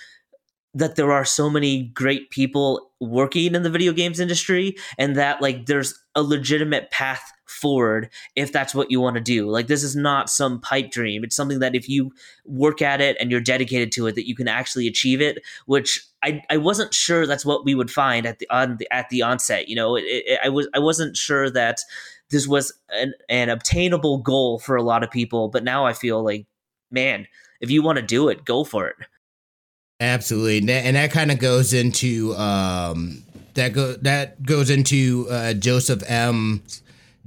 that there are so many great people working in the video games industry and that like there's a legitimate path forward if that's what you want to do. Like this is not some pipe dream. It's something that if you work at it and you're dedicated to it that you can actually achieve it, which I, I wasn't sure that's what we would find at the on the, at the onset, you know. It, it, I was I wasn't sure that this was an, an obtainable goal for a lot of people, but now I feel like man, if you want to do it, go for it. Absolutely, and that, kind of goes into um, that go that goes into uh, Joseph M.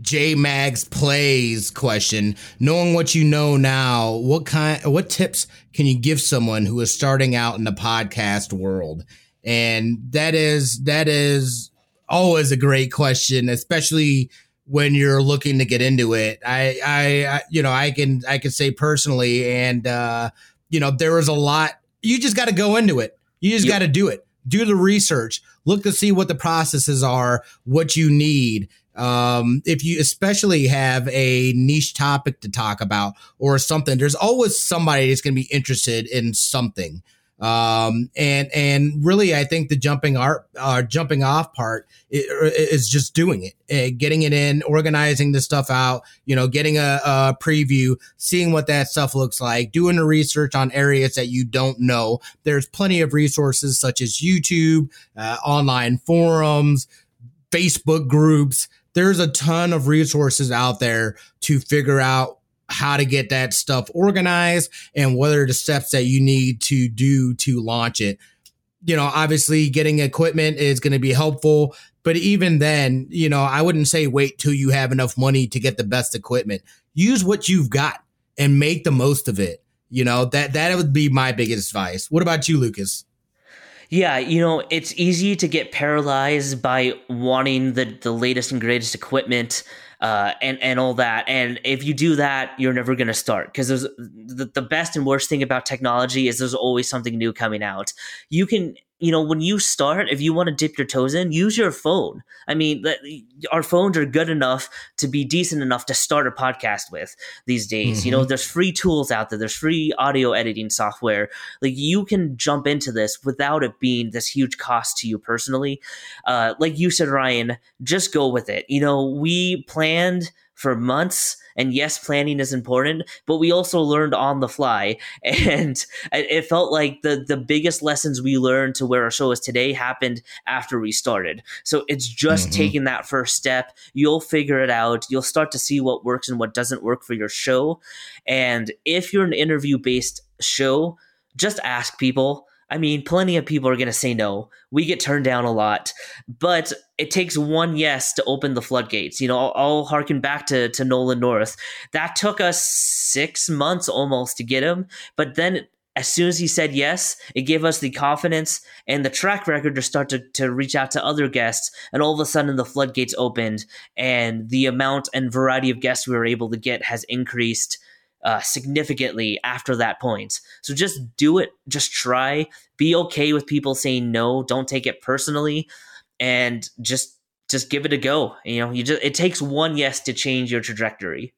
J Mags plays question. Knowing what you know now, what kind, what tips can you give someone who is starting out in the podcast world? And that is that is always a great question, especially when you're looking to get into it. I, I, I you know, I can I can say personally, and uh, you know, there was a lot you just got to go into it. You just yep. got to do it. Do the research. Look to see what the processes are, what you need. Um, if you especially have a niche topic to talk about or something, there's always somebody that's going to be interested in something. Um, and and really, I think the jumping art, uh, jumping off part is just doing it, uh, getting it in, organizing the stuff out. You know, getting a, a preview, seeing what that stuff looks like, doing the research on areas that you don't know. There's plenty of resources such as YouTube, uh, online forums, Facebook groups. There's a ton of resources out there to figure out how to get that stuff organized and what are the steps that you need to do to launch it. You know, obviously getting equipment is going to be helpful, but even then, you know, I wouldn't say wait till you have enough money to get the best equipment. Use what you've got and make the most of it. You know, that that would be my biggest advice. What about you, Lucas? Yeah, you know, it's easy to get paralyzed by wanting the, the latest and greatest equipment uh, and and all that. And if you do that, you're never going to start because there's the, the best and worst thing about technology is there's always something new coming out. You can you know, when you start, if you want to dip your toes in, use your phone. I mean, our phones are good enough to be decent enough to start a podcast with these days. Mm-hmm. You know, mm-hmm. there's free tools out there, there's free audio editing software. Like, you can jump into this without it being this huge cost to you personally. Uh, like you said, Ryan, just go with it. You know, we planned for months. And yes, planning is important, but we also learned on the fly. And it felt like the, the biggest lessons we learned to where our show is today happened after we started. So it's just mm-hmm. taking that first step. You'll figure it out. You'll start to see what works and what doesn't work for your show. And if you're an interview based show, just ask people I mean, plenty of people are going to say no. We get turned down a lot, but it takes one yes to open the floodgates. You know, I'll, I'll harken back to, to Nolan North. That took us six months almost to get him, but then as soon as he said yes, it gave us the confidence and the track record to start to, to reach out to other guests. And all of a sudden, the floodgates opened, and the amount and variety of guests we were able to get has increased uh, significantly after that point. So just do it. Just try. Be okay with people saying no. Don't take it personally, and just just give it a go. You know, you just it takes one yes to change your trajectory.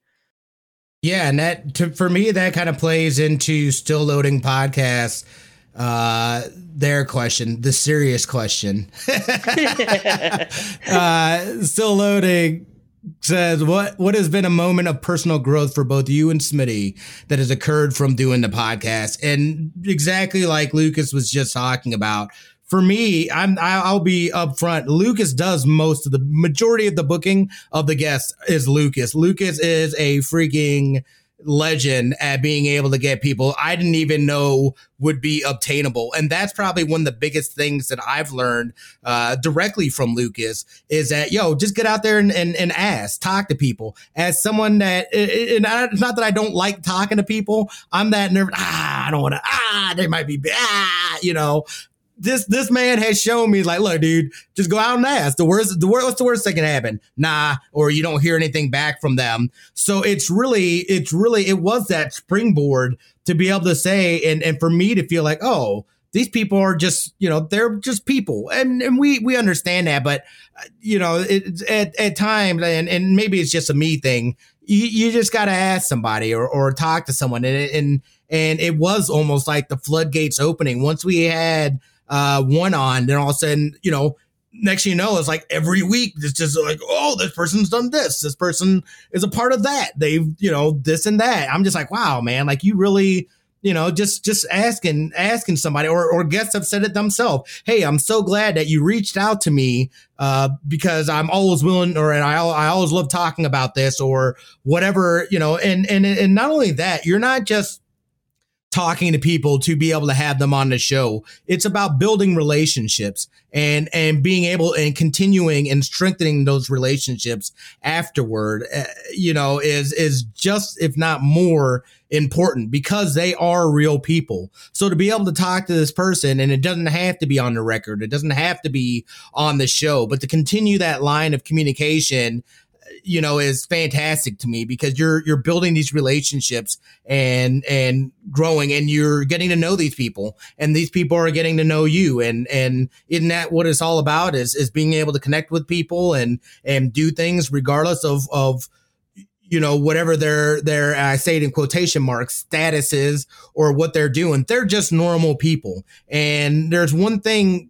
Yeah, and that to, for me that kind of plays into still loading podcasts. Uh, their question, the serious question. uh, still loading says what what has been a moment of personal growth for both you and Smitty that has occurred from doing the podcast? And exactly like Lucas was just talking about for me I'm I'll be upfront. Lucas does most of the majority of the booking of the guests is Lucas. Lucas is a freaking legend at being able to get people I didn't even know would be obtainable. And that's probably one of the biggest things that I've learned uh, directly from Lucas is that, yo, just get out there and, and, and ask, talk to people. As someone that, and it's not that I don't like talking to people, I'm that nervous. Ah, I don't want to, ah, they might be, ah, you know, this this man has shown me like, look, dude, just go out and ask. The worst, the worst, what's the worst that can happen? Nah, or you don't hear anything back from them. So it's really, it's really, it was that springboard to be able to say, and and for me to feel like, oh, these people are just, you know, they're just people, and and we we understand that, but uh, you know, it, at at times, and and maybe it's just a me thing. You, you just got to ask somebody or or talk to someone, and and and it was almost like the floodgates opening once we had uh, one on, then all of a sudden, you know, next thing you know, it's like every week it's just like, oh, this person's done this. This person is a part of that. They've, you know, this and that. I'm just like, wow, man, like you really, you know, just just asking asking somebody or or guests have said it themselves. Hey, I'm so glad that you reached out to me uh, because I'm always willing, or and I I always love talking about this or whatever, you know. And and and not only that, you're not just talking to people to be able to have them on the show. It's about building relationships and and being able and continuing and strengthening those relationships afterward. Uh, you know, is is just if not more important because they are real people. So to be able to talk to this person and it doesn't have to be on the record, it doesn't have to be on the show, but to continue that line of communication you know is fantastic to me because you're you're building these relationships and and growing and you're getting to know these people and these people are getting to know you. And and isn't that what it's all about is is being able to connect with people and and do things regardless of of you know whatever their their I say it in quotation marks status is or what they're doing. They're just normal people. And there's one thing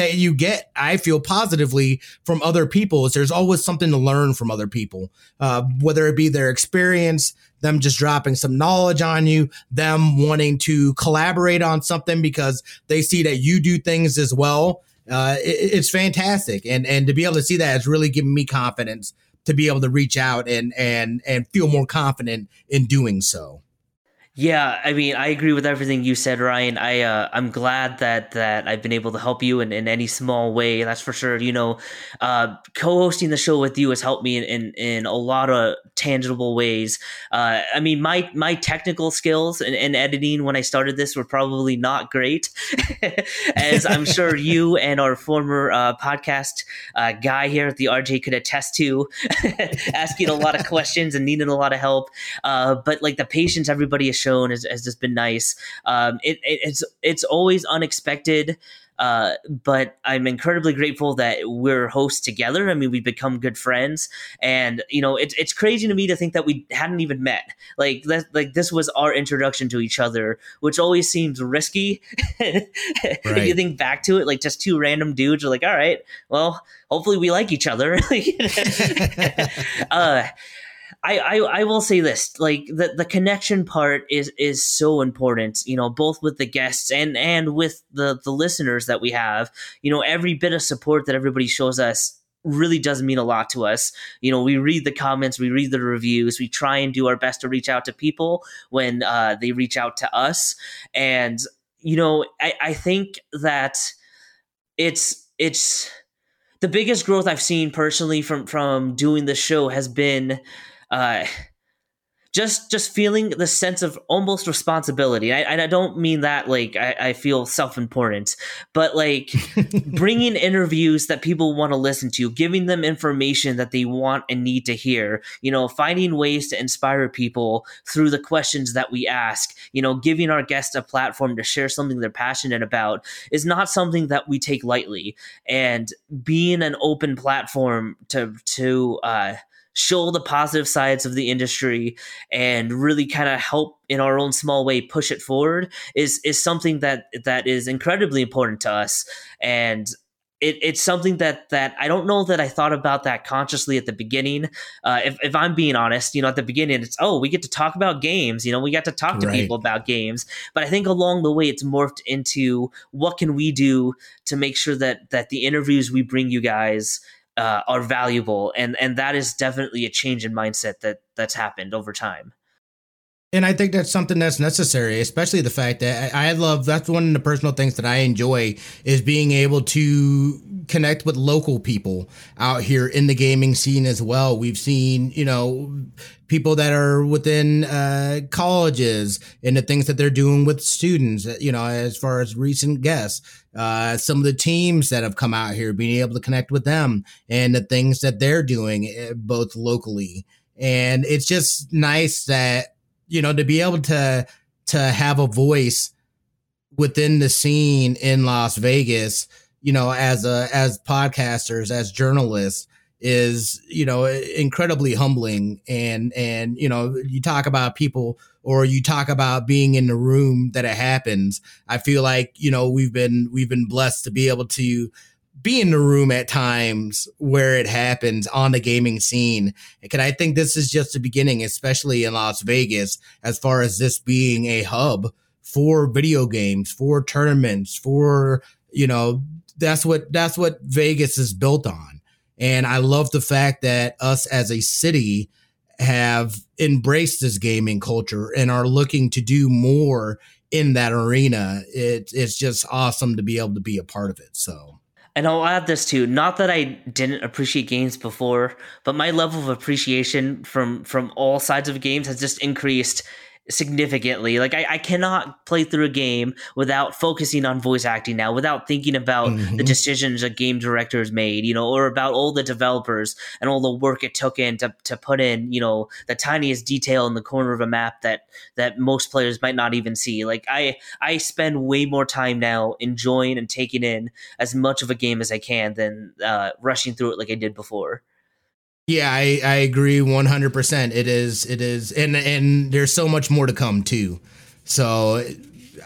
that you get, I feel positively from other people is there's always something to learn from other people, uh, whether it be their experience, them just dropping some knowledge on you, them wanting to collaborate on something because they see that you do things as well. Uh, it, it's fantastic, and and to be able to see that has really given me confidence to be able to reach out and and and feel more confident in doing so. Yeah, I mean, I agree with everything you said, Ryan. I uh, I'm glad that that I've been able to help you in, in any small way. That's for sure. You know, uh, co-hosting the show with you has helped me in in, in a lot of tangible ways. Uh, I mean, my my technical skills in, in, editing when I started this were probably not great, as I'm sure you and our former uh, podcast uh, guy here at the RJ could attest to, asking a lot of questions and needing a lot of help. Uh, but like the patience everybody has shown has, has just been nice. Um, it, it, it's it's always unexpected. Uh, but I'm incredibly grateful that we're hosts together. I mean, we've become good friends, and you know, it's it's crazy to me to think that we hadn't even met. Like that, like this was our introduction to each other, which always seems risky. right. if you think back to it, like just two random dudes are like, all right, well, hopefully we like each other. uh, I, I, I will say this like the, the connection part is is so important you know both with the guests and and with the the listeners that we have. You know every bit of support that everybody shows us really does mean a lot to us. You know we read the comments we read the reviews we try and do our best to reach out to people when uh, they reach out to us. And you know I, I think that it's it's the biggest growth I've seen personally from from doing the show has been uh, just just feeling the sense of almost responsibility. I, and I don't mean that like I, I feel self important, but like bringing interviews that people want to listen to, giving them information that they want and need to hear. You know, finding ways to inspire people through the questions that we ask. You know, giving our guests a platform to share something they're passionate about is not something that we take lightly. And being an open platform to to uh, show the positive sides of the industry and really kind of help in our own small way push it forward is is something that that is incredibly important to us and it, it's something that that I don't know that I thought about that consciously at the beginning. Uh, if, if I'm being honest, you know, at the beginning, it's oh, we get to talk about games. You know, we got to talk to right. people about games. But I think along the way, it's morphed into what can we do to make sure that that the interviews we bring you guys uh, are valuable, and and that is definitely a change in mindset that that's happened over time. And I think that's something that's necessary, especially the fact that I love that's one of the personal things that I enjoy is being able to connect with local people out here in the gaming scene as well. We've seen, you know, people that are within uh, colleges and the things that they're doing with students, you know, as far as recent guests, uh, some of the teams that have come out here, being able to connect with them and the things that they're doing eh, both locally. And it's just nice that you know, to be able to to have a voice within the scene in Las Vegas, you know, as a as podcasters, as journalists is, you know, incredibly humbling and and you know, you talk about people or you talk about being in the room that it happens. I feel like, you know, we've been we've been blessed to be able to be in the room at times where it happens on the gaming scene. And I think this is just the beginning, especially in Las Vegas, as far as this being a hub for video games, for tournaments, for, you know, that's what, that's what Vegas is built on. And I love the fact that us as a city have embraced this gaming culture and are looking to do more in that arena. It, it's just awesome to be able to be a part of it. So and I'll add this too. Not that I didn't appreciate games before, but my level of appreciation from from all sides of games has just increased significantly. Like I, I, cannot play through a game without focusing on voice acting now, without thinking about mm-hmm. the decisions a game director has made, you know, or about all the developers and all the work it took in to, to put in, you know, the tiniest detail in the corner of a map that that most players might not even see. Like I I spend way more time now enjoying and taking in as much of a game as I can than uh, rushing through it like I did before. Yeah, I, I agree 100%. It is it is and and there's so much more to come too. So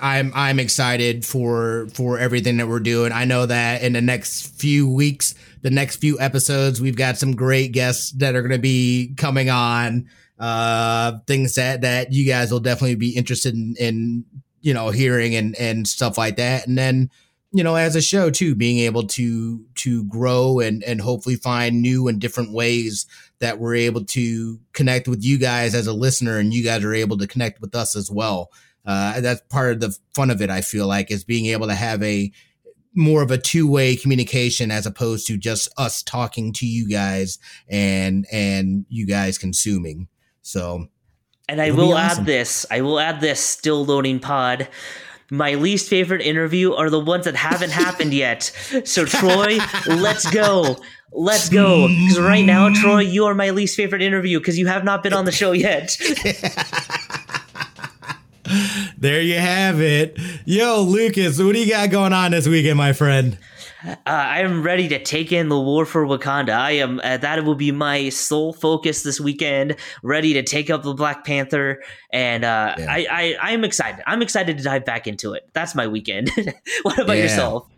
I'm I'm excited for for everything that we're doing. I know that in the next few weeks, the next few episodes, we've got some great guests that are going to be coming on. Uh, things that that you guys will definitely be interested in, in you know hearing and and stuff like that. And then you know, as a show too, being able to to grow and and hopefully find new and different ways that we're able to connect with you guys as a listener, and you guys are able to connect with us as well. Uh, that's part of the fun of it. I feel like is being able to have a more of a two-way communication as opposed to just us talking to you guys and and you guys consuming. So and I will awesome. add this. I will add this still loading pod. My least favorite interview are the ones that haven't happened yet. So Troy, let's go. Let's go. Because right now, Troy, you are my least favorite interview because you have not been on the show yet. there you have it. Yo, Lucas, what do you got going on this weekend, my friend? Uh, I am ready to take in the war for Wakanda. I am uh, that will be my sole focus this weekend. Ready to take up the Black Panther, and uh, yeah. I, I I am excited. I'm excited to dive back into it. That's my weekend. what about yeah. yourself?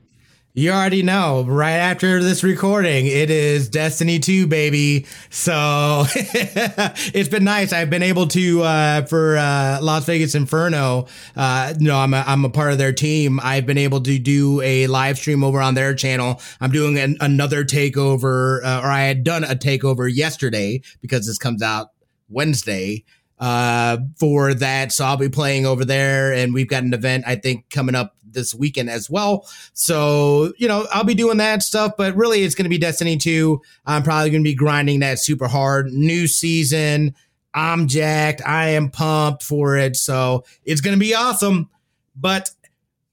You already know, right after this recording, it is Destiny 2, baby. So it's been nice. I've been able to, uh, for uh, Las Vegas Inferno, uh, you know, I'm a, I'm a part of their team. I've been able to do a live stream over on their channel. I'm doing an, another takeover, uh, or I had done a takeover yesterday because this comes out Wednesday uh, for that. So I'll be playing over there, and we've got an event I think coming up this weekend as well. So, you know, I'll be doing that stuff, but really it's going to be Destiny 2. I'm probably going to be grinding that super hard. New season. I'm jacked. I am pumped for it. So it's going to be awesome. But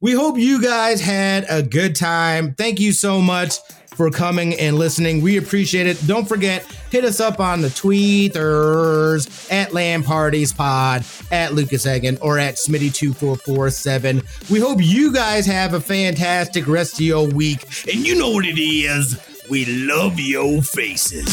we hope you guys had a good time. Thank you so much for coming and listening. We appreciate it. Don't forget, hit us up on the tweeters at LAN Parties Pod, at Lucas Egan, or at Smitty2447. We hope you guys have a fantastic rest of your week. And you know what it is. We love your faces.